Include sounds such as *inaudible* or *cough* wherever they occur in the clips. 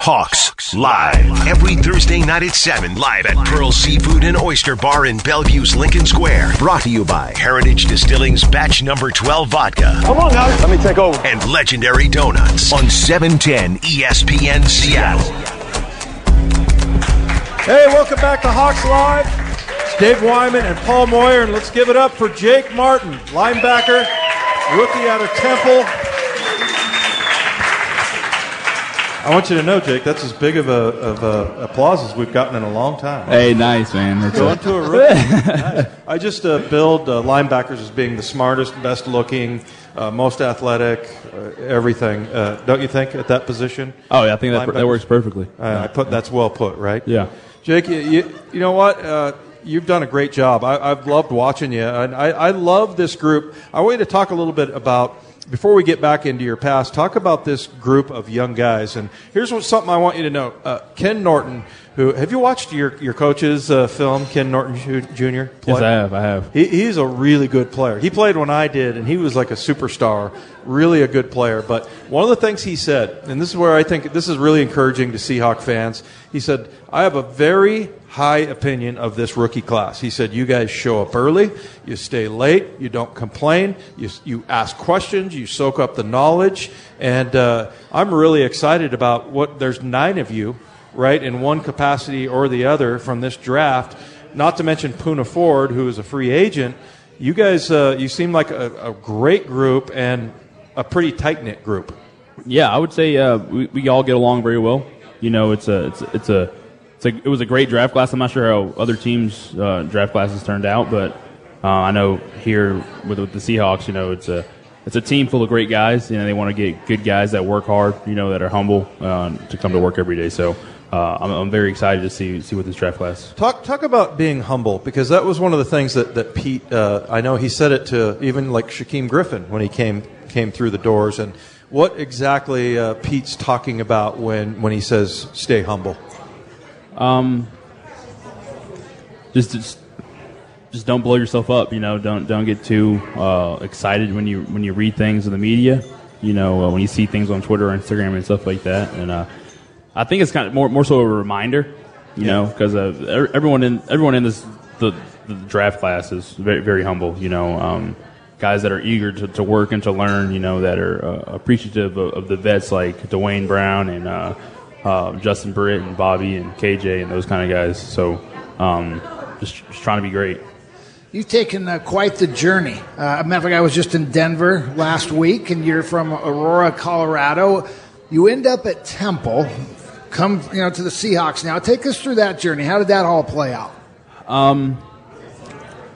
Hawks live every Thursday night at 7 live at Pearl Seafood and Oyster Bar in Bellevue's Lincoln Square. Brought to you by Heritage Distilling's batch number 12 vodka. Come on, guys. Let me take over. And Legendary Donuts on 710 ESPN Seattle. Hey, welcome back to Hawks Live. It's Dave Wyman and Paul Moyer, and let's give it up for Jake Martin, linebacker, rookie out of Temple. I want you to know, Jake, that's as big of a of a applause as we've gotten in a long time. Hey, nice man. That's Going to a rookie. *laughs* Nice. I just uh, build uh, linebackers as being the smartest, best looking, uh, most athletic, uh, everything. Uh, don't you think at that position? Oh yeah, I think that, that works perfectly. I, I put that's well put, right? Yeah. Jake, you, you, you know what? Uh, you've done a great job. I, I've loved watching you, and I, I love this group. I want you to talk a little bit about before we get back into your past. Talk about this group of young guys. And here's what, something I want you to know: uh, Ken Norton. Who have you watched your your coach's uh, film? Ken Norton Jr. play? Yes, I have. I have. He, he's a really good player. He played when I did, and he was like a superstar, really a good player. But one of the things he said, and this is where I think this is really encouraging to Seahawk fans, he said, I have a very high opinion of this rookie class. He said, You guys show up early, you stay late, you don't complain, you, you ask questions, you soak up the knowledge, and uh, I'm really excited about what there's nine of you right, in one capacity or the other from this draft. Not to mention Poona Ford, who is a free agent. You guys, uh, you seem like a, a great group and a pretty tight knit group. Yeah, I would say uh, we, we all get along very well. You know, it's a it's it's a it's a, it was a great draft class. I'm not sure how other teams' uh, draft classes turned out, but uh, I know here with, with the Seahawks, you know, it's a it's a team full of great guys. You know, they want to get good guys that work hard. You know, that are humble uh, to come to work every day. So. Uh, I'm, I'm very excited to see see what this draft class. Talk talk about being humble because that was one of the things that that Pete. Uh, I know he said it to even like Shaquem Griffin when he came came through the doors. And what exactly uh, Pete's talking about when when he says stay humble? Um, just, just just don't blow yourself up. You know, don't don't get too uh, excited when you when you read things in the media. You know, uh, when you see things on Twitter or Instagram and stuff like that. And uh, I think it's kind of more more so a reminder. You know, because uh, everyone in everyone in this the, the draft class is very very humble. You know. Um, Guys that are eager to, to work and to learn, you know, that are uh, appreciative of, of the vets like Duane Brown and uh, uh, Justin Britt and Bobby and KJ and those kind of guys. So um, just, just trying to be great. You've taken uh, quite the journey. Uh, matter of fact, I was just in Denver last week, and you're from Aurora, Colorado. You end up at Temple, come you know to the Seahawks. Now, take us through that journey. How did that all play out? Um,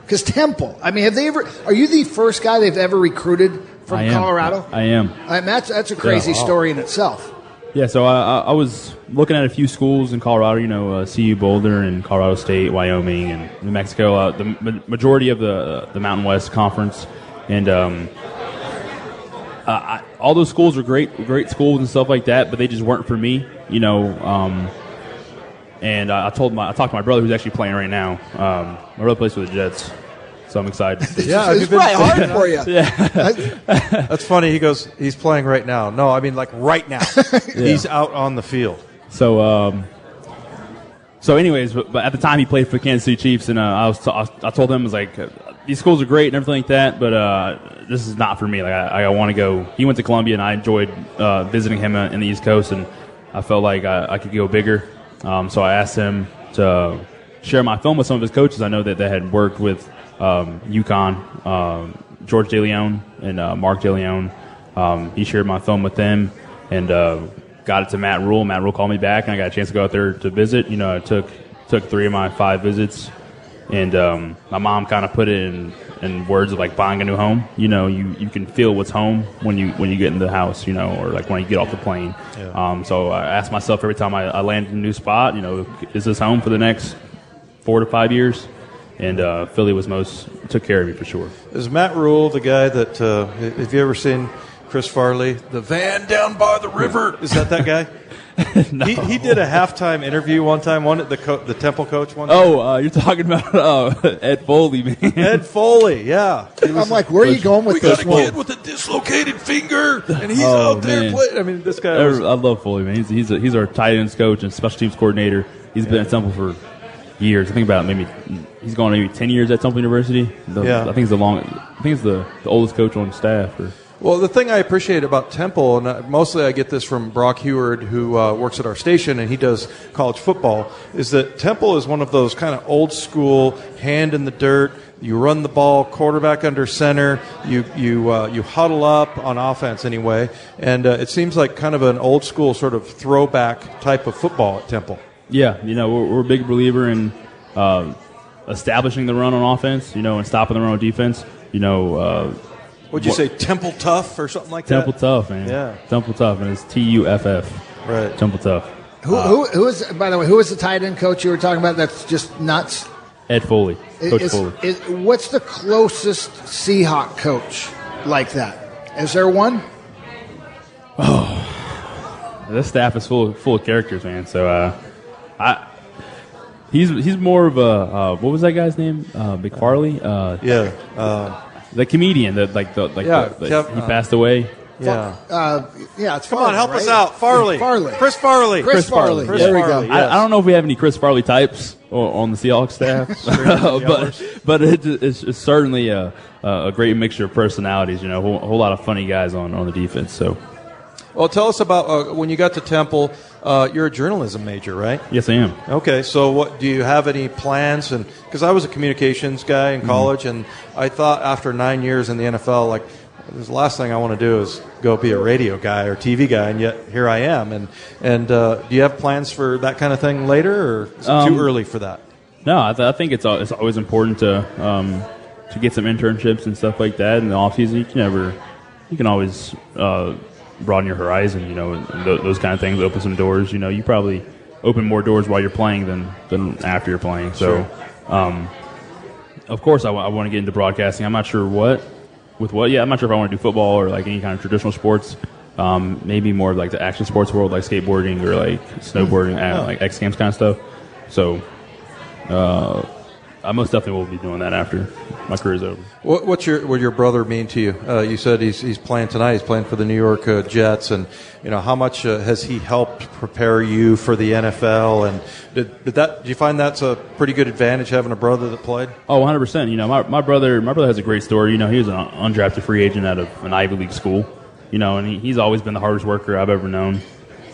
because Temple, I mean, have they ever? Are you the first guy they've ever recruited from I. Colorado? I am. I mean, that's that's a crazy Yeah, wow. story in itself. Yeah, so I, I was looking at a few schools in Colorado, you know, uh, CU Boulder and Colorado State, Wyoming, and New Mexico. Uh, the ma- majority of the uh, the Mountain West Conference, and um, uh, I, all those schools were great, great schools and stuff like that, but they just weren't for me, you know. Um, and I, I told my, I talked to my brother who's actually playing right now. Um, my brother plays for the Jets, so I'm excited. to *laughs* see. Yeah, it's you've been- probably hard for you. *laughs* Yeah, That's funny. He goes, he's playing right now. No, I mean like right now. *laughs* He's out on the field. So, um, so anyways, but, but at the time he played for the Kansas City Chiefs, and uh, I was t- I, I told him I was like, uh, these schools are great and everything like that, but uh, this is not for me. Like I, I want to go. He went to Columbia, and I enjoyed uh, visiting him uh, in the East Coast, and I felt like I, I could go bigger. Um, so I asked him to share my film with some of his coaches. I know that they had worked with um, UConn, um, George DeLeone, and uh, Mark DeLeone. Um, he shared my film with them, and uh, got it to Matt Rhule. Matt Rhule called me back, and I got a chance to go out there to visit. You know, I took took three of my five visits, and um, my mom kind of put it in, in words of like buying a new home. You know, you, you can feel what's home when you when you get in the house. You know, or like when you get off the plane. Um, so I ask myself every time I, I land in a new spot, you know, is this home for the next four to five years? And uh, Philly was most took care of me for sure. Is Matt Rhule the guy that? Uh, have you ever seen Chris Farley, the van down by the river? Is that that guy? *laughs* *laughs* no. He, he did a halftime interview one time. One the co- the Temple coach one. Oh, uh, you're talking about uh, *laughs* Ed Foley, man. Ed Foley. Yeah, I'm like, where are you going with this one? with a dislocated finger, and he's Oh, man. playing. I mean, this guy. I Was, love Foley, man. He's he's, a, he's our tight ends coach and special teams coordinator. He's been at Temple for years. I think about maybe he's gone maybe ten years at Temple University. The- Yeah. I think he's the long. I think he's the, the oldest coach on staff. Or, Well, the thing I appreciate about Temple, and mostly I get this from Brock Huard, who uh, works at our station and he does college football, is that Temple is one of those kind of old school, hand in the dirt. You run the ball, quarterback under center. You you uh, you huddle up on offense anyway, and uh, it seems like kind of an old school sort of throwback type of football at Temple. yeah, you know we're, we're a big believer in uh, establishing the run on offense. You know, and stopping the run on defense. You know, uh, Would you What- say Temple tough or something like Temple that? Temple Tough, man. Yeah. Temple Tough, and it's T U F F. Right. Temple Tough. Who, who, who is, by the way, who is the tight end coach you were talking about that's just nuts? Ed Foley, Coach Is- Foley. is- what's the closest Seahawk coach like that? Is there one? Oh, this staff is full full of characters, man. So, uh, I he's he's more of a uh, what was that guy's name? Uh, McFarley, uh, Yeah. The comedian that like the like Yeah, the, the- Kev- he uh, passed away. yeah. Uh, yeah, it's Come Farley, on, help us out, Farley. Farley. Chris Farley. Chris Farley. Chris there we go. I, I don't know if we have any Chris Farley types o- on the Seahawks staff, *laughs* *laughs* but but it, it's, it's certainly a, a great mixture of personalities. You know, a whole, whole lot of funny guys on, on the defense. So Well, tell us about uh, when you got to Temple. Uh, you're a journalism major, right? yes, I am. Okay, so what do you have any plans? And because I was a communications guy in Mm-hmm. college, and I thought after nine years in the NFL, like the last thing I want to do is go be a radio guy or TV guy, and yet here I am. And and uh, do you have plans for that kind of thing later, or is it Um, too early for that? No, I, th- I think it's it's always important to um, to get some internships and stuff like that in the off season. You can never, you can always uh, broaden your horizon. You know, and th- those kind of things open some doors. You know, you probably open more doors while you're playing than than after you're playing. So, um, of course, I want to get into broadcasting. I'm not sure what with what. Yeah, I'm not sure if I want to do football or like any kind of traditional sports. Um, maybe more of like the action sports world, like skateboarding or like snowboarding, and like X Games kind of stuff. So, uh, I most definitely will be doing that after my career's over. What, what's your what your brother mean to you? Uh, you said he's he's playing tonight. He's playing for the New York uh, Jets, and you know how much uh, has he helped prepare you for the NFL? And did, did that? Do you find that's a pretty good advantage having a brother that played? Oh, 100 percent. You know, my, my brother my brother has a great story. You know, he was an undrafted free agent out of an Ivy League school. You know, and he, he's always been the hardest worker I've ever known.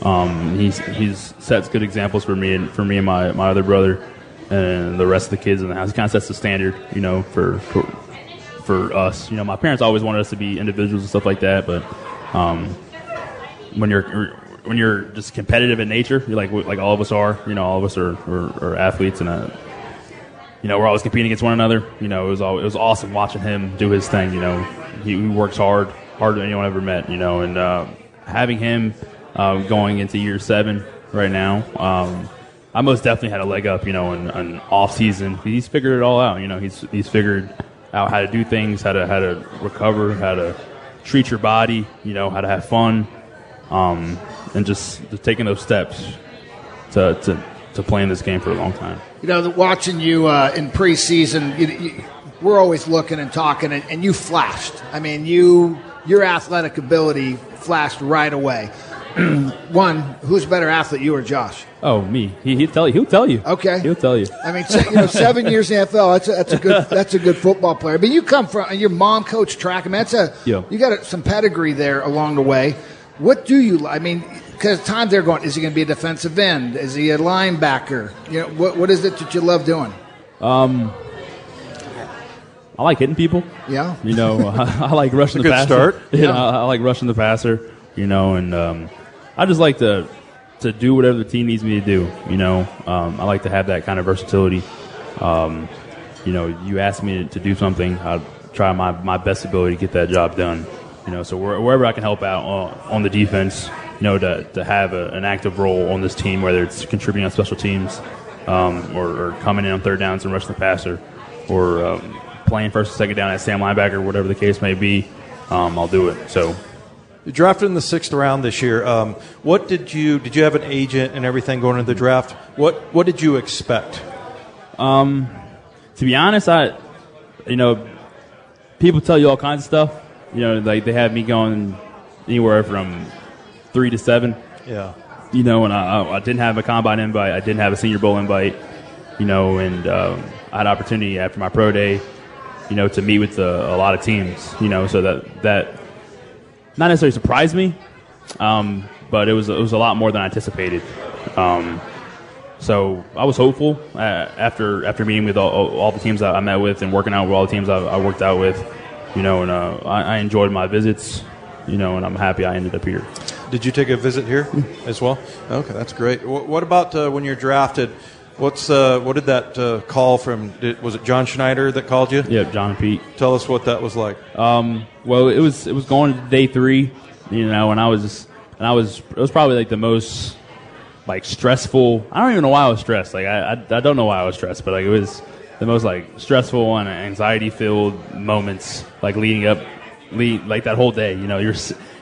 Um, he's he's sets good examples for me and for me and my, my other brother and the rest of the kids in the house. He kind of sets the standard, you know, for, for for us. You know, my parents always wanted us to be individuals and stuff like that, but um, when you're when you're just competitive in nature, you're like like all of us are. You know, all of us are, are, are athletes, and uh, you know we're always competing against one another. You know, it was all, it was awesome watching him do his thing. You know, he, he works hard, harder than anyone I ever met. You know, and uh, having him uh, going into year seven right now. Um, I most definitely had a leg up, you know, in, in off season. He's figured it all out. You know, he's he's figured out how to do things, how to how to recover, how to treat your body, you know, how to have fun, um, and just, just taking those steps to, to to playing this game for a long time. You know, watching you uh, in preseason, you, you, we're always looking and talking, and, and you flashed. I mean, you your athletic ability flashed right away. *clears throat* One, who's a better athlete, you or Josh? Oh, me? He he'll tell you. He'll tell you. Okay. He'll tell you. I mean, se- you know, seven *laughs* years in the NFL. That's a, that's a good that's a good football player. But you come from and your mom coached track. I mean, that's a Yeah. you got some pedigree there along the way. What do you? li- I mean, because times they're going. Is he going to be a defensive end? Is he a linebacker? You know, what what is it that you love doing? Um, I like hitting people. Yeah. You know, *laughs* I, like rushing a the good passer. start. *laughs* You know, I, I like rushing the passer. You know, and um, I just like to to do whatever the team needs me to do. You know, um, I like to have that kind of versatility. Um, you know, you ask me to do something, I'll try my, my best ability to get that job done. You know, so where, wherever I can help out on, the defense, you know, to, to have a, an active role on this team, whether it's contributing on special teams um, or, or coming in on third downs and rushing the passer, or um, playing first and second down at Sam linebacker, whatever the case may be, um, I'll do it. So drafted in the sixth round this year. Um, what did you did you have an agent and everything going into the draft? What what did you expect? Um, to be honest, I, you know, people tell you all kinds of stuff. You know, like they have me going anywhere from three to seven. Yeah. You know, and I, I didn't have a combine invite. I didn't have a Senior Bowl invite. You know, and um, I had opportunity after my pro day. You know, to meet with a, a lot of teams. You know, so that that not necessarily surprised me, um, but it was it was a lot more than I anticipated. Um, so I was hopeful uh, after after meeting with all, all, the teams that I met with and working out with all the teams I, I worked out with, you know, and uh, I, I, enjoyed my visits, you know, and I'm happy I ended up here. Did you take a visit here as well? Okay, that's great. What, what about uh, when you're drafted? What's uh, what did that uh, call from? Did, was it John Schneider that called you? Yeah, John and Pete. Tell us what that was like. Um, well, it was it was going to day three, you know, and I was and I was it was probably like the most like stressful. I don't even know why I was stressed. Like I, I, I don't know why I was stressed, but like it was the most like stressful and anxiety filled moments like leading up, lead, like that whole day. You know, you're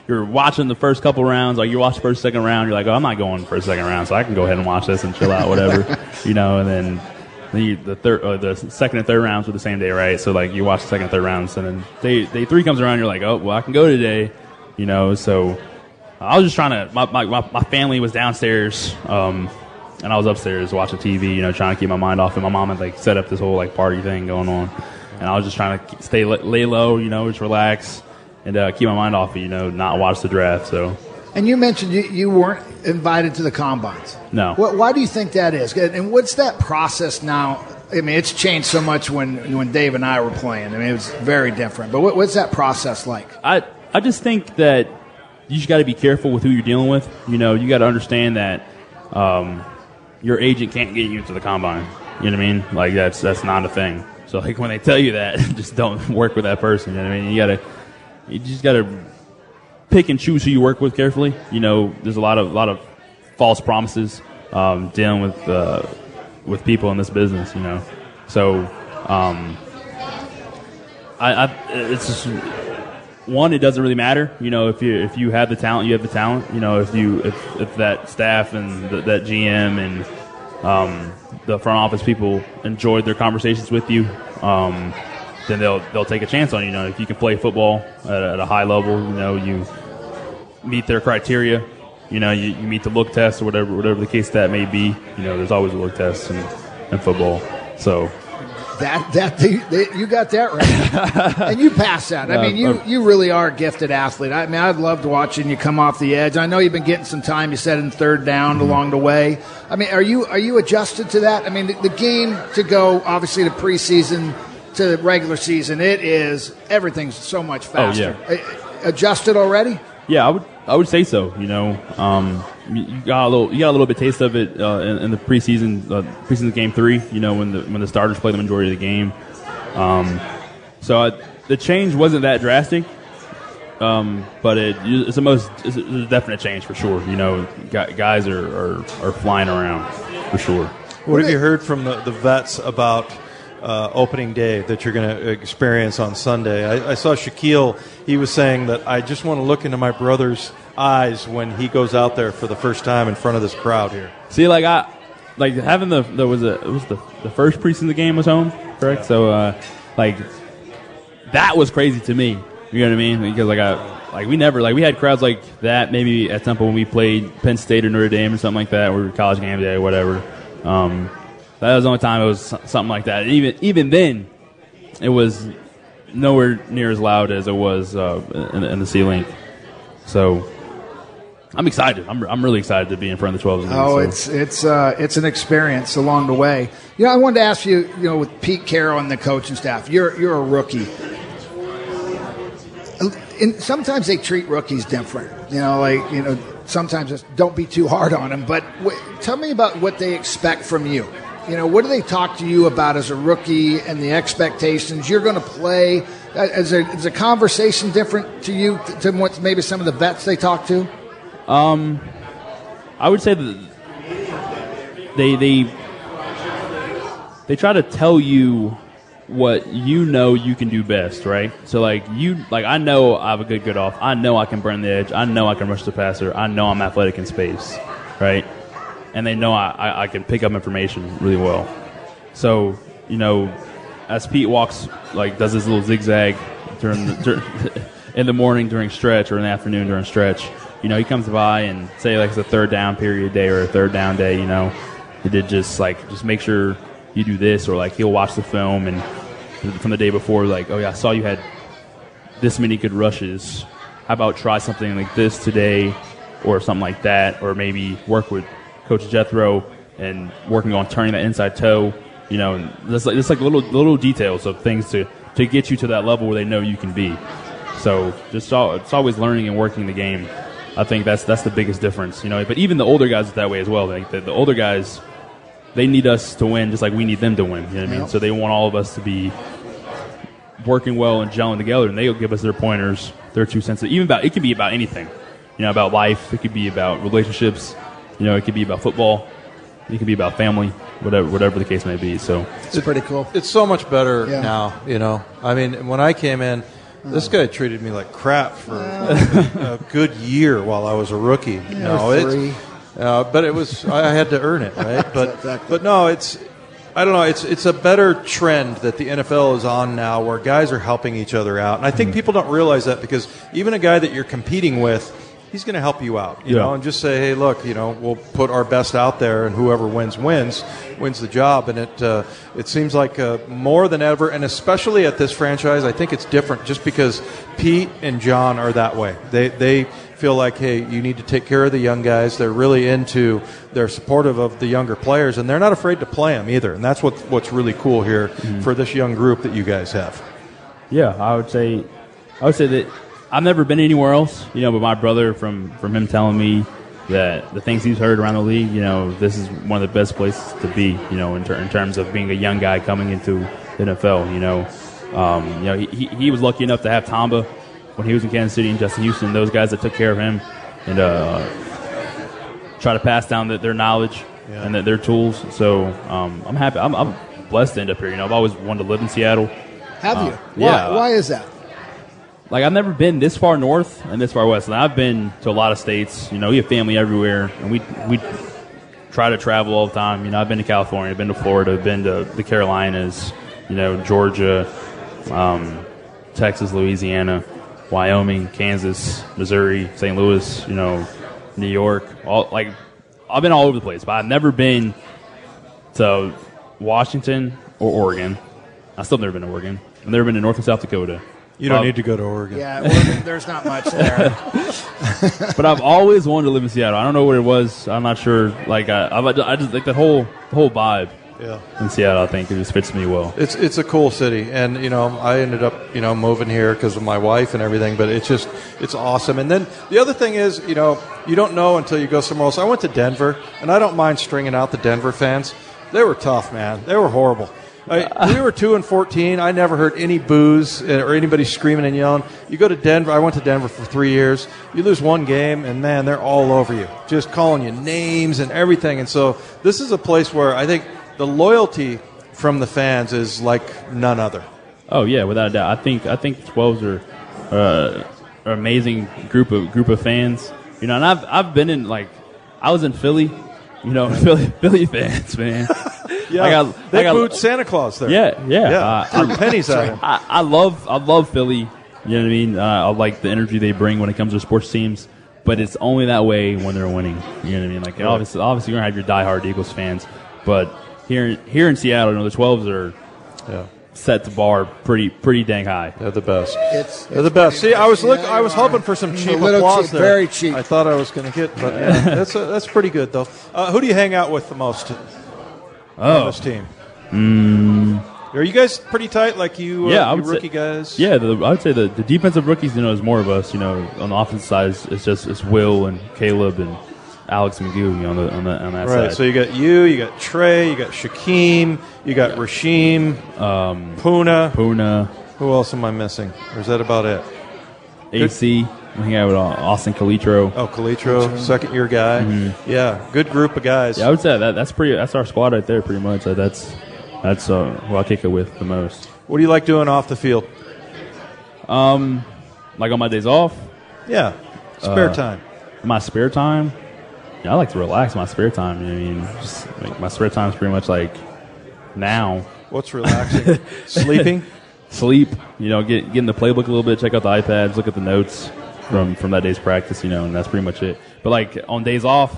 you're watching the first couple rounds, like you watch the first second round, you're like, oh, I'm not going for a second round, so I can go ahead and watch this and chill out, whatever. *laughs* you know, and then. You, the third, uh, the second and third rounds were the same day, right? So like you watch the second and third rounds, and then day day three comes around, you're like, oh well, I can go today, you know. So I was just trying to. My my, my family was downstairs, um, and I was upstairs watching TV. You know, trying to keep my mind off it. My mom had like set up this whole like party thing going on, and I was just trying to stay lay low. You know, just relax and uh, keep my mind off it. You know, not watch the draft. So. And you mentioned you, you weren't invited to the combines. No. What, why do you think that is? And what's that process now? I mean, it's changed so much when when Dave and I were playing. I mean, it was very different. But what, what's that process like? I I just think that you just got to be careful with who you're dealing with. You know, you got to understand that um, your agent can't get you into the combine. You know what I mean? Like that's that's not a thing. So like when they tell you that, *laughs* just don't work with that person. You know what I mean? You gotta you just gotta pick and choose who you work with carefully. You know, there's a lot of lot of false promises um, dealing with uh, with people in this business. You know, so um, I, I it's just one, it doesn't really matter. You know, if you if you have the talent, you have the talent. You know, if you if, if that staff and the, that GM and um, the front office people enjoyed their conversations with you, um, then they'll they'll take a chance on you. You know, if you can play football at, at a high level, you know, you meet their criteria. You know, you, you meet the look test or whatever whatever the case that may be. You know, there's always a look test in, in football. So that that they, they, you got that right, *laughs* and you passed that. I mean, you you really are a gifted athlete. I mean, I'd loved watching you come off the edge. I know you've been getting some time. You said in third down mm-hmm. along the way. I mean, are you are you adjusted to that? I mean, the, the game to go obviously the preseason to the regular season. It is everything's so much faster. Oh, yeah. Adjusted already? Yeah, I would I would say so. You know, um, you got a little you got a little bit taste of it uh, in, in, the preseason uh, preseason game three. You know, when the when the starters play the majority of the game. Um, so I, the change wasn't that drastic, um, but it, it's the most it's a definite change for sure. You know, guys are, are, are flying around for sure. What have you heard from the, the vets about uh, opening day that you're going to experience on Sunday. I, I, saw Shaquille. He was saying that I just want to look into my brother's eyes when he goes out there for the first time in front of this crowd here. See, like I, like having the there was a it was the the first preseason the game was home, correct? Yeah. So, uh, like that was crazy to me. You know what I mean? Because like I like we never like we had crowds like that maybe at Temple when we played Penn State or Notre Dame or something like that, or college game day whatever. Um, that was the only time it was something like that. Even even then, it was nowhere near as loud as it was uh, in, in, the ceiling. So I'm excited. I'm, I'm really excited to be in front of the 12s. oh, so. it's it's uh, it's an experience along the way. You know, I wanted to ask you, you know, with Pete Carroll and the coaching staff, you're you're a rookie. And sometimes they treat rookies different. You know, like you know, sometimes just don't be too hard on them. But w- tell me about what they expect from you you know, what do they talk to you about as a rookie and the expectations you're going to play? Uh, is, there, is the conversation different to you to what maybe some of the vets they talk to? Um, I would say that they they they try to tell you what you know you can do best, right? So like you like I know I have a good good off. I know I can burn the edge. I know I can rush the passer. I know I'm athletic in space, right? And they know I, I, I can pick up information really well. So you know, as Pete walks like does his little zigzag during the, dur- *laughs* in the morning during stretch or in the afternoon during stretch, you know he comes by and say like it's a third down period day or a third down day, you know, he did just like just make sure you do this or like he'll watch the film and from the day before like oh yeah I saw you had this many good rushes. How about try something like this today or something like that or maybe work with Coach Jethro and working on turning that inside toe. You know, and like just like little little details of things to to get you to that level where they know you can be. So just al- it's always learning and working the game. I think that's that's the biggest difference. You know, but even the older guys are that way as well. Like the, the older guys, they need us to win just like we need them to win. You know what I mean? Yep. So they want all of us to be working well and gelling together, and they'll give us their pointers, their two cents. Even about it could be about anything, you know, about life. It could be about relationships. You know, it could be about football. It could be about family, whatever whatever the case may be. So It's pretty cool. It's so much better Yeah. now, you know. I mean, when I came in, this guy treated me like crap for a good year while I was a rookie. no, or it's, three. uh, but it was I I had to earn it, right? *laughs* But Exactly. but no, it's I don't know. It's it's a better trend that the NFL is on now, where guys are helping each other out, and I think people don't realize that because even a guy that you're competing with. He's going to help you out, you Yeah. know, and just say, "Hey, look, you know, we'll put our best out there, and whoever wins wins, wins the job." And it uh, it seems like uh, more than ever, and especially at this franchise, I think it's different just because Pete and John are that way. They they feel like, hey, you need to take care of the young guys. They're really into, they're supportive of the younger players, and they're not afraid to play them either. And that's what what's really cool here for this young group that you guys have. Yeah, I would say, I would say that I've never been anywhere else, you know. But my brother, from from him telling me that the things he's heard around the league, you know, this is one of the best places to be, you know, in, ter- in terms of being a young guy coming into the NFL. You know, um, you know, he, he, was lucky enough to have Tamba when he was in Kansas City and Justin Houston, those guys that took care of him and uh, try to pass down the, their knowledge and their, their tools. So um, I'm happy. I'm, I'm blessed to end up here. You know, I've always wanted to live in Seattle. Have you? Uh, Why, yeah. why is that? Like I've never been this far north and this far west. And I've been to a lot of states. You know, we have family everywhere, and we we try to travel all the time. You know, I've been to California, I've been to Florida, I've been to the Carolinas. You know, Georgia, um, Texas, Louisiana, Wyoming, Kansas, Missouri, St. Louis. You know, New York. All like I've been all over the place, but I've never been to Washington or Oregon. I still never been to Oregon. I've never been to North and South Dakota. You don't Well, need to go to Oregon. Yeah, well, *laughs* there's not much there. *laughs* but I've always wanted to live in Seattle. I don't know what it was. I'm not sure. Like I, I, I just like the whole the whole vibe Yeah. in Seattle. I think it just fits me well. It's it's a cool city, and you know I ended up you know moving here because of my wife and everything. But it's just it's awesome. And then the other thing is you know you don't know until you go somewhere else. I went to Denver, and I don't mind stringing out the Denver fans. They were tough, man. They were horrible. I, we were two and fourteen. I never heard any boos uh, or anybody screaming and yelling. You go to Denver. I went to Denver for three years. You lose one game, and man, they're all over you, just calling you names and everything. And so this is a place where I think the loyalty from the fans is like none other. Oh yeah, without a doubt. I think I think 12s are uh, an amazing group of group of fans. You know, and I've I've been in like I was in Philly. You know, *laughs* Philly Philly fans, man. *laughs* Yeah, I got- they I got- booed Santa Claus there. Yeah, yeah. yeah, Uh, threw pennies at him. I, I love I love Philly. You know what I mean? Uh, I like the energy they bring when it comes to sports teams, but it's only that way when they're winning. You know what I mean? Like obviously, obviously you're gonna have your diehard Eagles fans, but here here in Seattle, you know, the 12s are Yeah, set the bar pretty pretty dang high. they're the best. It's, They're the best. See, I was look. I was hoping for some cheap little applause cheap, there. very cheap. I thought I was going to get, but yeah, *laughs* that's uh that's pretty good though. Uh, who do you hang out with the most on Oh, this team? Are you guys pretty tight? Like you, uh, Yeah, I you would say- rookie guys. yeah. The, I would say the, the defensive rookies, you know, is more of us. You know, on the offensive side, it's, it's just it's Will and Caleb and Alex McGee on the on, the, on that Right. side. So you got you, you got Trey, you got Shaquem, you got Rasheem, um, Poona. Poona, Who else am I missing? Or is that about it? AC, we hang out with uh, Austin Calitro. Oh, Calitro, second year guy. Yeah, good group of guys. Yeah, I would say that that's pretty. That's our squad right there, pretty much. Uh, That's that's uh, who I kick it with the most. What do you like doing off the field? Um, Like on my days off, Yeah, spare time. my spare time. I like to relax my spare time. I mean, just like, my spare time is pretty much like now. What's relaxing? *laughs* Sleeping. sleep, you know, get get in the playbook a little bit, check out the iPads, look at the notes from from that day's practice, you know, and that's pretty much it. But like on days off,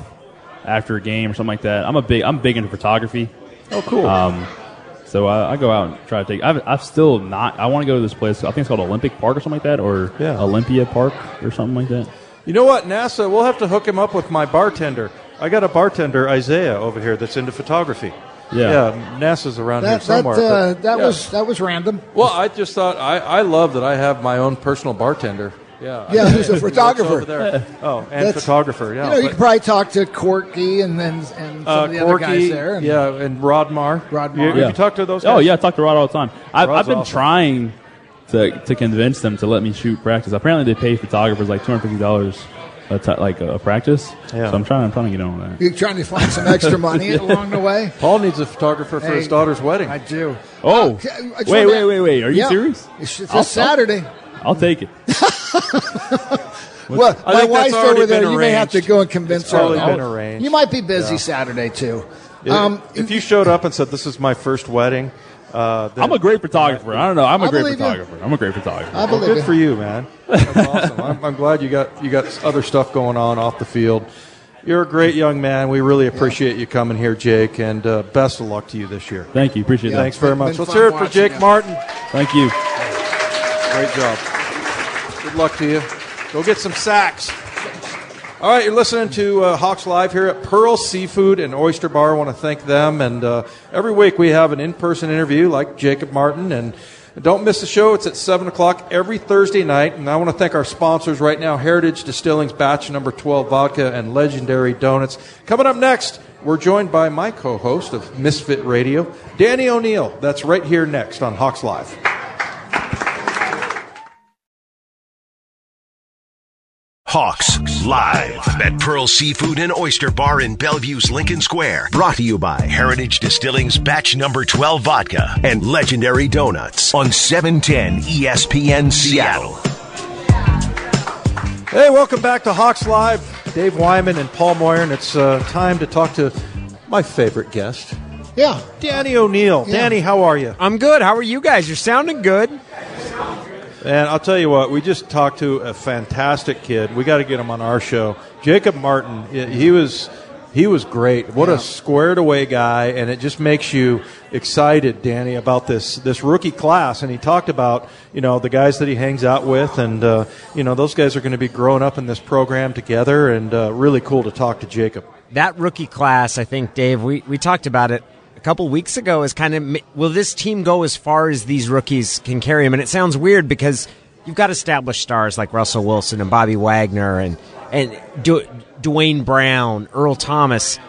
after a game or something like that, I'm a big I'm big into photography, Oh, cool. Um, so I, I go out and try to take. I've, I've still not. I want to go to this place. I think it's called Olympic Park or something like that, or Yeah. Olympia Park or something like that. You know what, NASA? We'll have to hook him up with my bartender. I got a bartender, Isaiah, over here that's into photography. Yeah. yeah NASA's around That here that somewhere. uh, but- that yeah. was that was random. Well, I just thought I, I love that I have my own personal bartender. Yeah, Yeah, who's a *laughs* photographer. there. Oh, and That's- photographer. Yeah, you know, you but, could probably talk to Corky and then and some uh, of the other guys there. and- yeah, and Rod Mar. Rodmar. You, have Yeah. you talk to those guys? Oh yeah, I talk to Rod all the time. I've, I've been awesome. trying to to convince them to let me shoot practice. Apparently, they pay photographers like two hundred fifty dollars a t- like a, a practice. Yeah. So I'm trying. I'm trying to get on that. You're trying to find some extra *laughs* money along the way. Paul needs a photographer for Hey, his daughter's wedding. I do. Oh, Okay, I wait, wait, wait, wait. Are you Yeah. serious? It's, it's I'll- Saturday. I'll take it. *laughs* Well, I my wife's over there. been You may have to go and convince It's her. already Oh, been arranged. You might be busy Saturday too. Um, if you showed up and said, "This is my first wedding," uh, then I'm a great photographer. I don't know. I'm a I great believe you. photographer. I'm a great photographer. I Well, believe good it. for you, man. *laughs* That's awesome. I'm, I'm glad you got you got other stuff going on off the field. You're a great young man. We really appreciate you coming here, Jake, and uh, best of luck to you this year. Thank you. Appreciate that. Thanks very much. Let's hear it for watching Jake you. Martin. Thank you. Great job. Good luck to you. Go get some sacks. All right, you're listening to uh, Hawks Live here at Pearl Seafood and Oyster Bar. I want to thank them. And uh, every week we have an in person interview like Jacob Martin. And don't miss the show. It's at 7 o'clock every Thursday night. And I want to thank our sponsors right now Heritage Distilling's Batch Number 12 Vodka and Legendary Donuts. Coming up next, we're joined by my co host of Misfit Radio, Danny O'Neil. That's right here next on Hawks Live. Hawks live at Pearl Seafood and Oyster Bar in Bellevue's Lincoln Square. Brought to you by Heritage Distilling's Batch Number 12 Vodka and Legendary Donuts on E 710 ESPN Seattle. Hey, welcome back to Hawks Live. Dave Wyman and Paul Moyer, and it's uh, time to talk to my favorite guest, Yeah. Danny O'Neil. Yeah. Danny, how are you? I'm good. How are you guys? You're sounding good. And I'll tell you what, we just talked to a fantastic kid. We got to get him on our show. Jacob Martin, he- was he was great. What a squared away guy, and it just makes you excited, Danny, about this this rookie class. And he talked about you know the guys that he hangs out with, and uh, you know those guys are going to be growing up in this program together, and uh, really cool to talk to Jacob. That rookie class, I think, Dave, we, we talked about it a couple weeks ago, is kind of will this team go as far as these rookies can carry them? And it sounds weird because you've got established stars like Russell Wilson and Bobby Wagner and, and du- Duane Brown, Earl Thomas,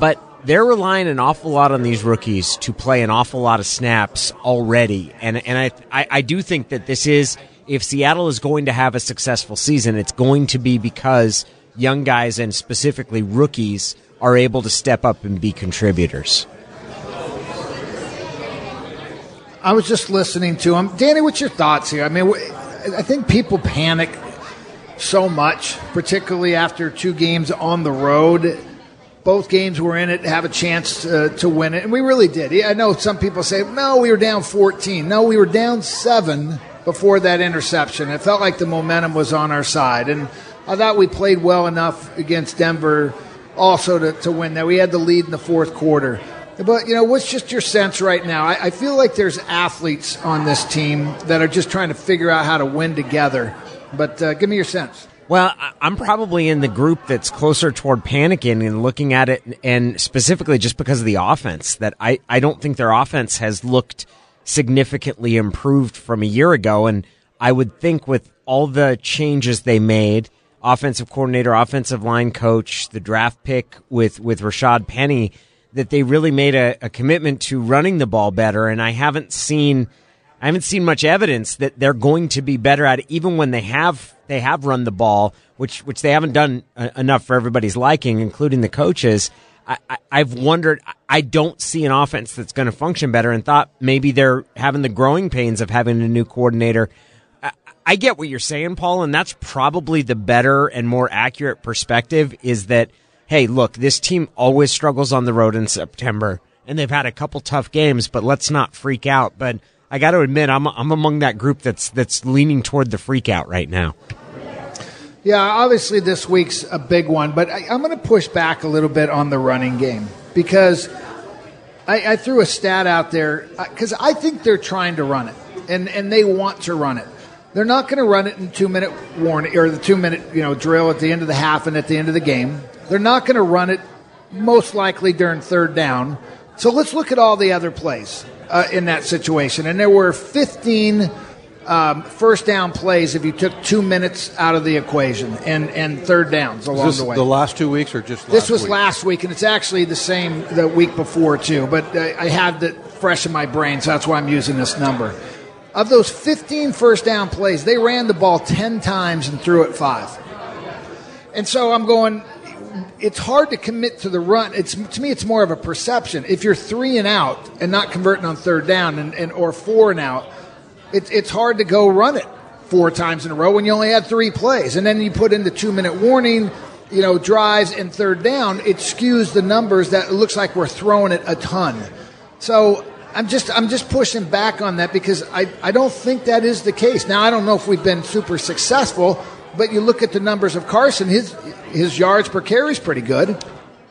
but they're relying an awful lot on these rookies to play an awful lot of snaps already. And, and I, I, I do think that this is, if Seattle is going to have a successful season, it's going to be because young guys and specifically rookies are able to step up and be contributors. I was just listening to him. Danny, what's your thoughts here? I mean, I think people panic so much, particularly after two games on the road. Both games were in it, have a chance uh, to win it, and we really did. I know some people say, no, we were down 14. No, we were down seven before that interception. It felt like the momentum was on our side, and I thought we played well enough against Denver also to, to win that. We had the lead in the fourth quarter. But, you know, what's just your sense right now? I, I feel like there's athletes on this team that are just trying to figure out how to win together. But uh, give me your sense. Well, I'm probably in the group that's closer toward panicking and looking at it, and specifically just because of the offense. That I, I don't think their offense has looked significantly improved from a year ago. And I would think with all the changes they made, offensive coordinator, offensive line coach, the draft pick with, with Rashaad Penny, that they really made a, a commitment to running the ball better. And I haven't seen. I haven't seen much evidence that they're going to be better at it, even when they have they have run the ball, which which they haven't done uh, enough for everybody's liking, including the coaches. I, I, I've wondered. I don't see an offense that's going to function better, and thought maybe they're having the growing pains of having a new coordinator. I, I get what you're saying, Paul, and that's probably the better and more accurate perspective. Is that hey, look, this team always struggles on the road in September, and they've had a couple tough games, but let's not freak out. But I got to admit, I'm I'm among that group that's that's leaning toward the freak out right now. Yeah, obviously this week's a big one, but I, am going to push back a little bit on the running game because I, I threw a stat out there uh, because I think they're trying to run it and and they want to run it. They're not going to run it in two minute warning or the two minute you know drill at the end of the half and at the end of the game. They're not going to run it most likely during third down. So let's look at all the other plays uh, in that situation. And there were 15 um, first down plays if you took two minutes out of the equation and, and third downs along the way. The last two weeks or just this was week? last week, and it's actually the same the week before too. But uh, I had it fresh in my brain, so that's why I'm using this number. Of those 15 first down plays, they ran the ball 10 times and threw it five. And so I'm going, it's hard to commit to the run. It's to me, it's more of a perception. If you're three and out and not converting on third down, and, and or four and out, it, it's hard to go run it four times in a row when you only had three plays, and then you put in the two minute warning. You know, drives and third down, it skews the numbers that it looks like we're throwing it a ton. So I'm just I'm just pushing back on that because I, I don't think that is the case. Now I don't know if we've been super successful, but you look at the numbers of Carson, his his yards per carry is pretty good.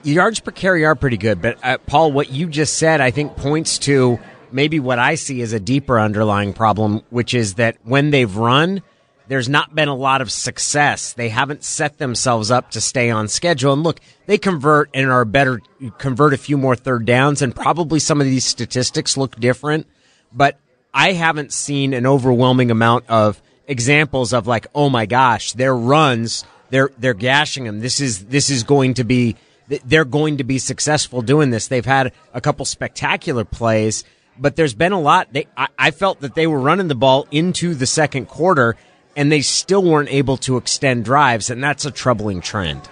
Yards per carry are pretty good, but uh, Paul, what you just said, I think points to maybe what I see as a deeper underlying problem, which is that when they've run, there's not been a lot of success. They haven't set themselves up to stay on schedule. And look, they convert and are better, convert a few more third downs, and probably some of these statistics look different. But I haven't seen an overwhelming amount of examples of like, oh my gosh, their runs, they're they're gashing them. This is this is going to be they're going to be successful doing this. They've had a couple spectacular plays, but there's been a lot. They I, I felt that they were running the ball into the second quarter, and they still weren't able to extend drives, and that's a troubling trend.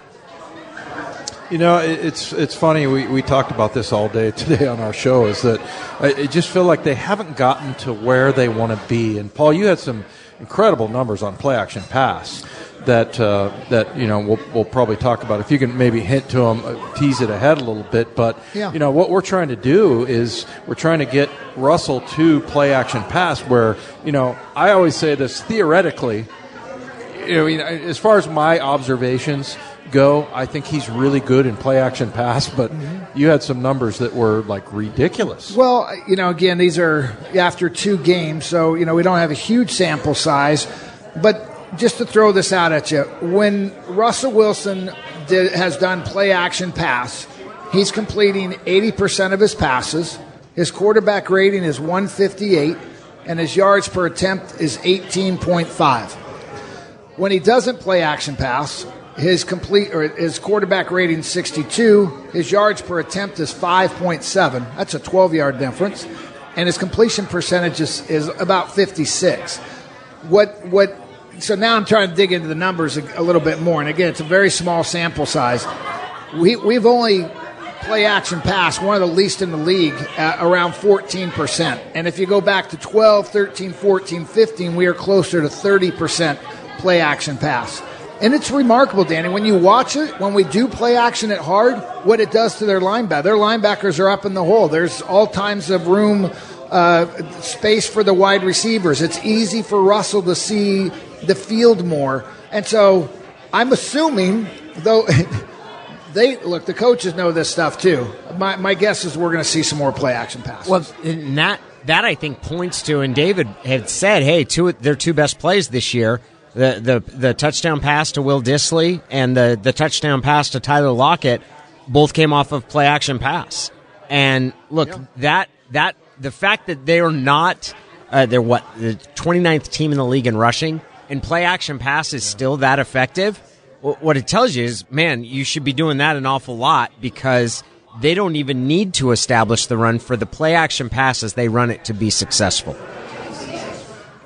You know, it's it's funny. We, we talked about this all day *laughs* today on our show. Is that uh, I just feel like they haven't gotten to where they want to be. And Paul, you had some incredible numbers on play action pass that uh, that you know we'll, we'll probably talk about. If you can maybe hint to them, uh, tease it ahead a little bit. But yeah. you know what we're trying to do is we're trying to get Russell to play action pass. Where you know I always say this theoretically. You know, as far as my observations go, I think he's really good in play action pass. But mm-hmm. you had some numbers that were like ridiculous. Well, you know, again, these are after two games, so you know we don't have a huge sample size, but just to throw this out at you, when Russell Wilson did, has done play action pass, he's completing 80% of his passes. His quarterback rating is 158, and his yards per attempt is 18.5. When he doesn't play action pass, his complete or his quarterback rating 62. His yards per attempt is 5.7. That's a 12 yard difference, and his completion percentage is, is about 56. What what so now I'm trying to dig into the numbers a, a, little bit more. And again, it's a very small sample size. We, we've only play action pass, one of the least in the league, uh, around 14%. And if you go back to 12, 13, 14, 15, we are closer to 30% play action pass. And it's remarkable, Danny, when you watch it, when we do play action at hard, what it does to their linebacker. Their linebackers are up in the hole. There's all times of room, uh, space for the wide receivers. It's easy for Russell to see the field more. And so I'm assuming, though, *laughs* they look, the coaches know this stuff too. My, my guess is we're going to see some more play action passes. Well, that, that I think points to, and David had said, hey, two, their two best plays this year. The, the the touchdown pass to Will Dissly and the, the touchdown pass to Tyler Lockett both came off of play action pass. And look, yeah. that that the fact that they are not uh, they're what the 29th team in the league in rushing and play action pass is still that effective, what it tells you is, man, you should be doing that an awful lot because they don't even need to establish the run for the play action passes. They run it to be successful.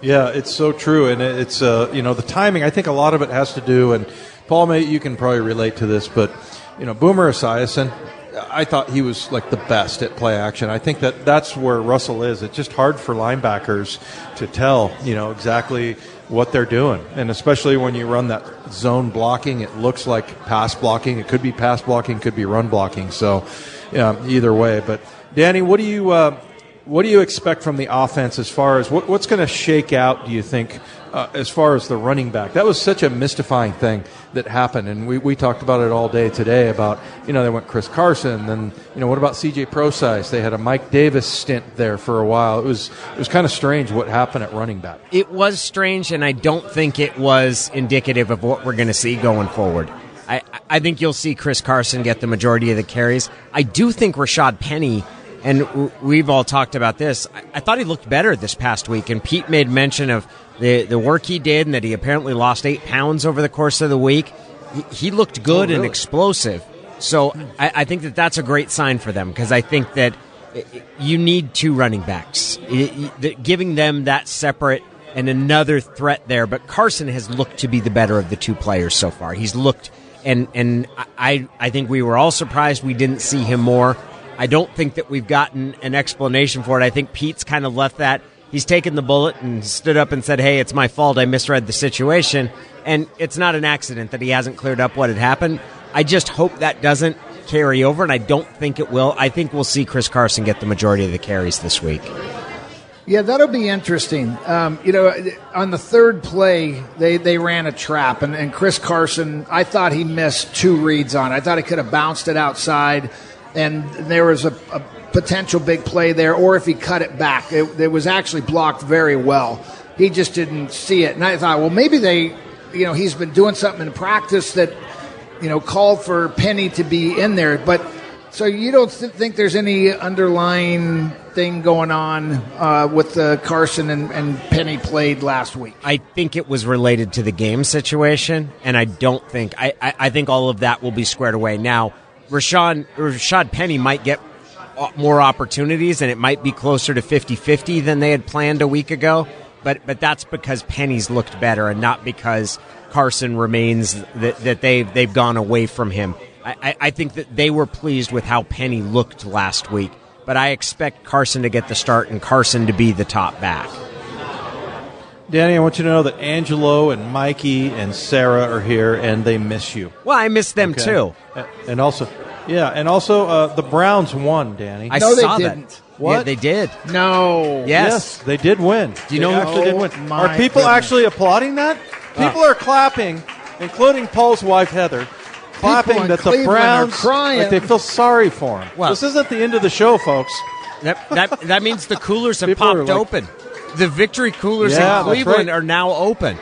Yeah, it's so true, and it's uh, you know the timing. I think a lot of it has to do, and Paul, may you can probably relate to this, but you know Boomer Esiason, I thought he was like the best at play action. I think that that's where Russell is. It's just hard for linebackers to tell, you know, exactly what they're doing, and especially when you run that zone blocking, it looks like pass blocking. It could be pass blocking, could be run blocking. So, yeah, either way. But Danny, what do you uh, what do you expect from the offense as far as what, what's going to shake out? Do you think uh, as far as the running back? That was such a mystifying thing that happened, and we, we talked about it all day today. About you know they went Chris Carson, then you know what about C.J. Prosise? They had a Mike Davis stint there for a while. It was it was kind of strange what happened at running back. It was strange, and I don't think it was indicative of what we're going to see going forward. I, I think you'll see Chris Carson get the majority of the carries. I do think Rashaad Penny, and we've all talked about this. I, thought he looked better this past week, and Pete made mention of the the work he did, and that he apparently lost eight pounds over the course of the week. He, looked oh, good Oh, really? and explosive. So hmm. I, I think that that's a great sign for them because I think that eh, you need two running backs, I- I- that giving them that separate and another threat there. But Carson has looked to be the better of the two players so far. He's looked, and and I I think we were all surprised we didn't see him more. I don't think that we've gotten an explanation for it. I think Pete's kind of left that. He's taken the bullet and stood up and said, "Hey, it's my fault. I misread the situation." And it's not an accident that he hasn't cleared up what had happened. I just hope that doesn't carry over, and I don't think it will. I think we'll see Chris Carson get the majority of the carries this week. Yeah, that'll be interesting. Um, you know, on the third play, they, they ran a trap, and, and Chris Carson, I thought he missed two reads on it. I thought he could have bounced it outside, and there was a, a potential big play there, or if he cut it back, it, it was actually blocked very well. He just didn't see it. And I thought, well, maybe they, you know, he's been doing something in practice that, you know, called for Penny to be in there. But so you don't th- think there's any underlying thing going on uh, with the Carson and, and Penny played last week? I think it was related to the game situation, and I don't think I, I, I think all of that will be squared away. Now, Rashawn Rashaad Penny might get more opportunities, and it might be closer to 50-50 than they had planned a week ago. But but that's because Penny's looked better, and not because Carson remains that, that they've they've gone away from him. I, I, I think that they were pleased with how Penny looked last week, but I expect Carson to get the start and Carson to be the top back. Danny, I want you to know that Angelo and Mikey and Sarah are here, and they miss you. Well, I miss them Okay? too. And also, yeah, and also uh, the Browns won, Danny. I No, they saw didn't. that. What? Yeah, they did. No. Yes. they did win. Do you They know- actually did win? Oh, my Are people goodness. actually applauding that? People are clapping, including Paul's wife Heather, clapping in that the Cleveland are Browns crying. like they feel sorry for him. Well- this isn't the end of the show, folks. That, that, that means the coolers have People are popped like- open. The victory coolers Yeah, in Cleveland right. are now open.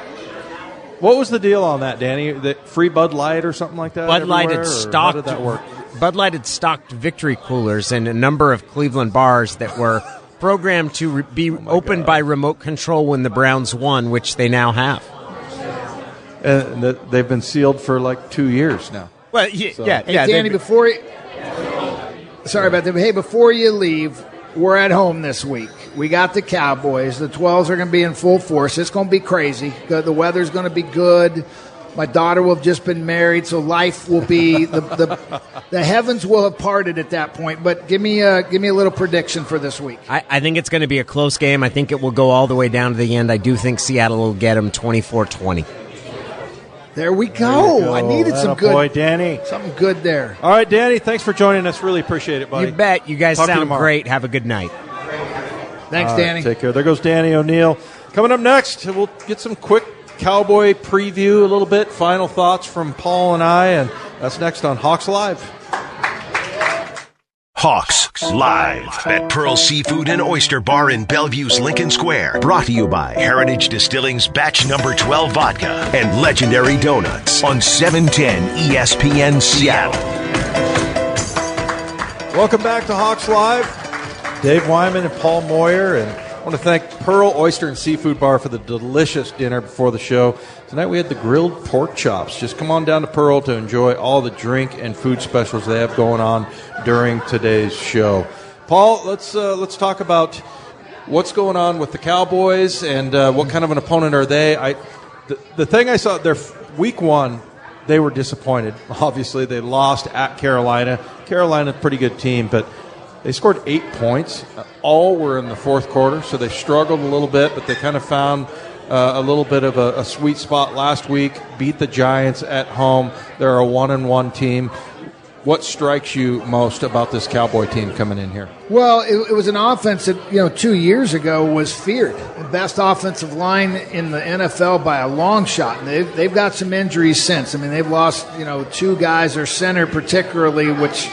What was the deal on that, Danny? The free Bud Light or something like that? Bud Light everywhere, had stocked. How did that work? Bud Light had stocked victory coolers in a number of Cleveland bars that were programmed to re- be oh opened by remote control when the Browns won, which they now have. And that they've been sealed for like two years now. Well, yeah, yeah, Hey, yeah. Danny, they- before you, sorry about that. but Hey, before you leave, we're at home this week. We got the Cowboys. The 12s are going to be in full force. It's going to be crazy. The the weather's going to be good. My daughter will have just been married, so life will be the, the the heavens will have parted at that point. But give me a give me a little prediction for this week. I, I think it's going to be a close game. I think it will go all the way down to the end. I do think Seattle will get them 24 20. There we go. I needed some good Boy, Danny. something good there. All right, Danny. Thanks for joining us. Really appreciate it, buddy. You bet. You guys Talk to you sound great. Have a good night. Thanks, right, Danny. Take care. There goes Danny O'Neil. Coming up next, we'll get some quick cowboy preview, a little bit, final thoughts from Paul and I, and that's next on Hawks Live. Hawks live at Pearl Seafood and Oyster Bar in Bellevue's Lincoln Square. Brought to you by Heritage Distilling's Batch Number 12 Vodka and Legendary Donuts on E 710 ESPN Seattle. Welcome back to Hawks Live. Dave Wyman and Paul Moyer, and I want to thank Pearl Oyster and Seafood Bar for the delicious dinner before the show. Tonight we had the grilled pork chops. Just come on down to Pearl to enjoy all the drink and food specials they have going on during today's show. Paul, let's uh, let's talk about what's going on with the Cowboys and uh, what kind of an opponent are they. I the, the thing I saw their week one they were disappointed. *laughs* Obviously, they lost at Carolina. Carolina, pretty good team, but they scored eight points. All were in the fourth quarter, so they struggled a little bit, but they kind of found uh, a little bit of a, a, sweet spot last week. Beat the Giants at home. They're a one and one team. What strikes you most about this Cowboy team coming in here? Well, it, it, was an offense that you know two years ago was feared, the best offensive line in the NFL by a long shot. And they've, they've got some injuries since. I mean, they've lost you know two guys, their center particularly, which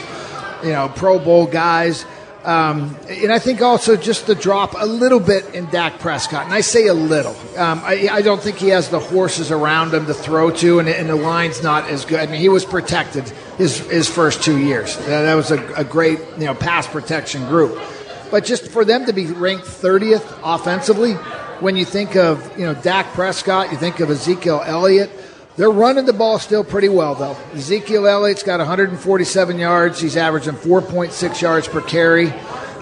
you know Pro Bowl guys. Um, and I think also just the drop a little bit in Dak Prescott. And I say a little. Um, I, I, don't think he has the horses around him to throw to, and, and, the line's not as good. I mean, he was protected his, his first two years. that was a, a great you know pass protection group. But just for them to be ranked 30th offensively, when you think of you know Dak Prescott, you think of Ezekiel Elliott – they're running the ball still pretty well, though. Ezekiel Elliott's got 147 yards. He's averaging 4.6 yards per carry.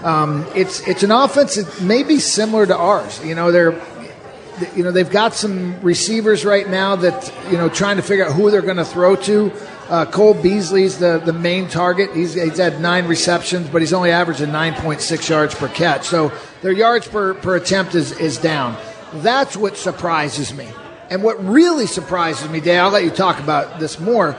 Um, it's it's an offense that may be similar to ours. You know, they're you know they've got some receivers right now that you know trying to figure out who they're going to throw to. Uh, Cole Beasley's the, the main target. He's, he's had nine receptions, but he's only averaging 9.6 yards per catch. So their yards per, per attempt is, is down. That's what surprises me. And what really surprises me, Dave, I'll let you talk about this more,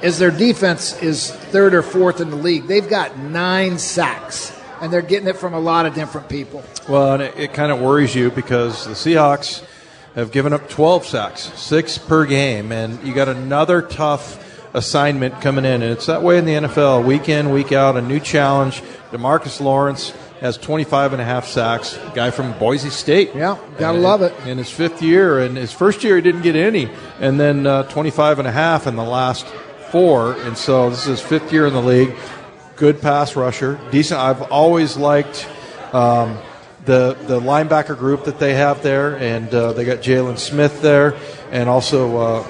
is their defense is third or fourth in the league. They've got nine sacks, and they're getting it from a lot of different people. Well, and it, it kind of worries you because the Seahawks have given up 12 sacks, six per game, and you got another tough assignment coming in. And it's that way in the NFL, week in, week out, a new challenge. Demarcus Lawrence has 25 and a half sacks. Guy from Boise State. Yeah, gotta love it. In his fifth year, and his first year he didn't get any, and then uh, 25 and a half in the last four. And so this is his fifth year in the league. Good pass rusher, decent. I've always liked. Um, the, the linebacker group that they have there, and uh, they got Jaylon Smith there, and also uh,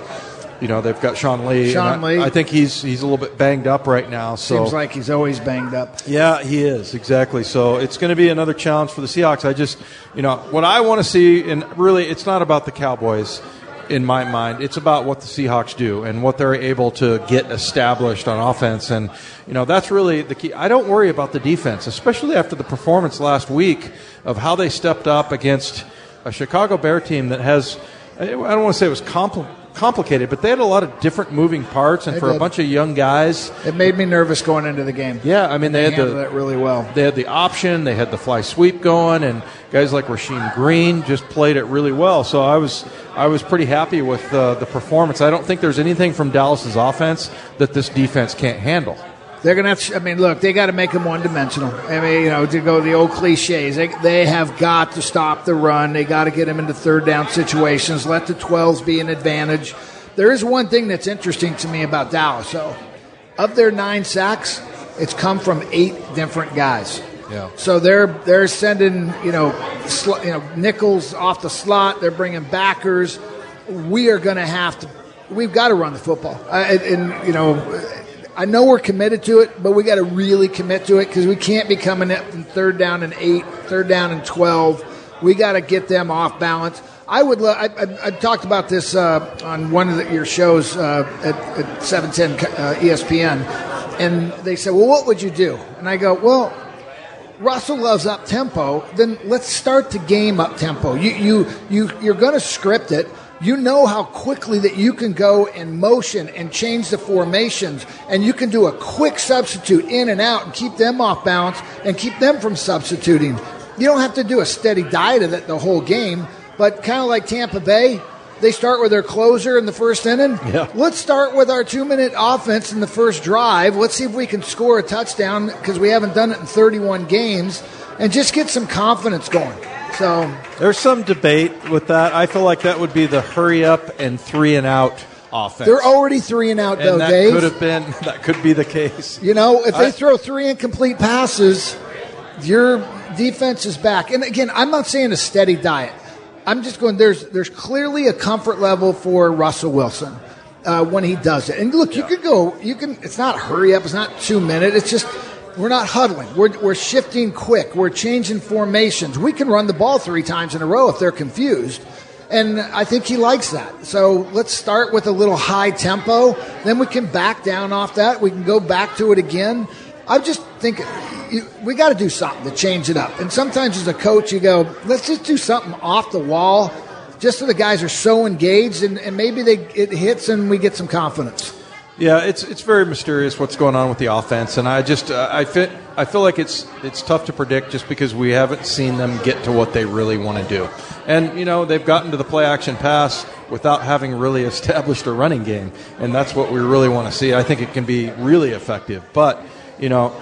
you know they've got Sean Lee. Sean I, Lee. I think he's he's a little bit banged up right now. So seems like he's always banged up. Yeah, he is exactly. So it's going to be another challenge for the Seahawks. I just you know what I want to see, and really it's not about the Cowboys in my mind. It's about what the Seahawks do and what they're able to get established on offense. And, you know, that's really the key. I don't worry about the defense, especially after the performance last week of how they stepped up against a Chicago Bear team that has, I don't want to say it was compl- complicated, but they had a lot of different moving parts, and They for a bunch of young guys, It made me nervous going into the game. yeah, I mean they, They had handled the that really well. They had the option, they had the fly sweep going, and guys like Rasheem Green just played it really well. So I was I was pretty happy with uh, the performance. I don't think there's anything from Dallas's offense that this defense can't handle. They're gonna have. To, I mean, look, they got to make them one dimensional. I mean, you know, to go the old cliches, they, they have got to stop the run. They got to get them into third down situations. Let the twelves be an advantage. There is one thing that's interesting to me about Dallas. So, of their nine sacks, it's come from eight different guys. Yeah. So they're they're sending you know sl- you know nickels off the slot. They're bringing backers. We are going to have to. We've got to run the football, uh, and, and you know. I know we're committed to it, but we got to really commit to it because we can't be coming up in third down and eight, third down and twelve. We got to get them off balance. I would. Lo- I, I, I talked about this uh, on one of the, your shows uh, at, at seven ten uh, ESPN, and they said, "Well, what would you do?" And I go, "Well, Russell loves up tempo, then let's start the game up tempo. You you you you're going to script it. You know how quickly that you can go and motion and change the formations, and you can do a quick substitute in and out and keep them off balance and keep them from substituting. You don't have to do a steady diet of it the whole game, but kind of like Tampa Bay, they start with their closer in the first inning. Yeah. Let's start with our two minute offense in the first drive. Let's see if we can score a touchdown because we haven't done it in 31 games and just get some confidence going. So, There's some debate with that. I feel like that would be the hurry up and three and out offense. they're already three and out, though, and that Dave. could have been *laughs* that could be the case. You know, if they I- throw three incomplete passes, your defense is back. And again, I'm not saying a steady diet. I'm just going. There's there's clearly a comfort level for Russell Wilson uh, when he does it. And look, you could go. You can. It's not hurry up. It's not two minute. It's just we're not huddling. We're we're shifting quick. We're changing formations. We can run the ball three times in a row if they're confused. And I think he likes that. So let's start with a little high tempo. Then we can back down off that. We can go back to it again. I just think we got to do something to change it up. And sometimes as a coach, you go, let's just do something off the wall, just so the guys are so engaged, and, and maybe they it hits and we get some confidence. Yeah, it's it's very mysterious what's going on with the offense, and I just uh, I fit I feel like it's it's tough to predict just because we haven't seen them get to what they really want to do, and you know they've gotten to the play action pass without having really *laughs* established a running game, and that's what we really want to see. I think it can be really effective, but you know,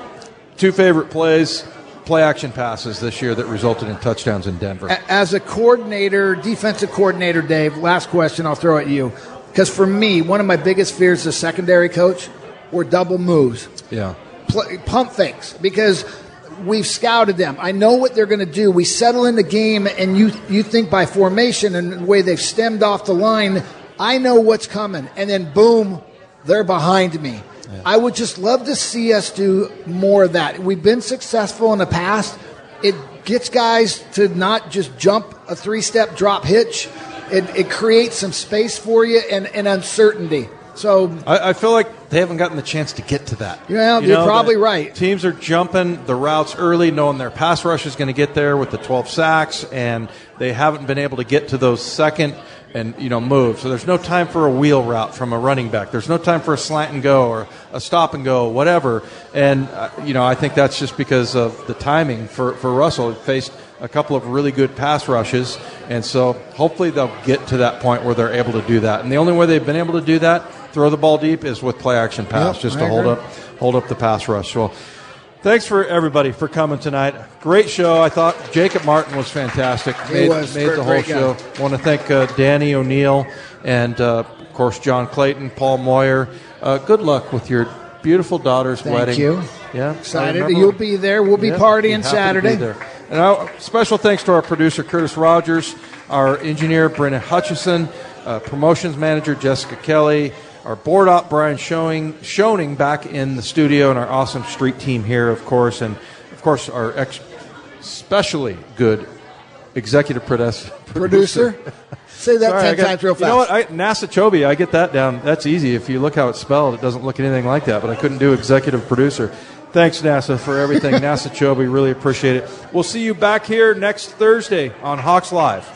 two favorite plays. Play action passes this year that resulted in touchdowns in Denver. As a coordinator, defensive coordinator, Dave, last question I'll throw at you. Because for me, one of my biggest fears as a secondary coach were double moves. Yeah. Play, pump fakes. Because we've scouted them. I know what they're going to do. We settle in the game, and you, you think by formation and the way they've stemmed off the line, I know what's coming. And then, boom, they're behind me. Yeah. I would just love to see us do more of that. We've been successful in the past. It gets guys to not just jump a three step drop hitch it, it creates some space for you and, and uncertainty. So I, I, feel like they haven't gotten the chance to get to that. Yeah, you are probably right. Teams are jumping the routes early, knowing their pass rush is going to get there with the 12 sacks, and they haven't been able to get to those second and you know move. So there's no time for a wheel route from a running back. There's no time for a slant and go or a stop and go, whatever. And uh, you know I think that's just because of the timing for for Russell. He faced a couple of really good pass rushes, and so hopefully they'll get to that point where they're able to do that. And the only way they've been able to do that, throw the ball deep, is with play action pass, yep, just I to agree. hold up hold up the pass rush. Well. Thanks for everybody for coming tonight. Great show. I thought Jacob Martin was fantastic. He was. made the whole show. guy. Want to thank uh, Danny O'Neil and uh, of course John Clayton, Paul Moyer. Uh, good luck with your beautiful daughter's Thank wedding. Thank you. Yeah, excited. You'll be there. We'll be yeah, partying be happy to be Saturday. And our special thanks to our producer Curtis Rogers, our engineer Brennan Hutchison, uh, promotions manager Jessica Kelly, our board op Brian Showing Shoning back in the studio, and our awesome street team here, of course, and of course our ex- especially good executive producer. Producer? Say that Sorry, 10 got- times real fast. You know what? I, I get that down. That's easy. If you look how it's spelled, it doesn't look anything like that. But I couldn't do executive producer. Thanks, NASA, for everything. *laughs* NASA Chobe, really appreciate it. We'll see you back here next Thursday on Hawks Live.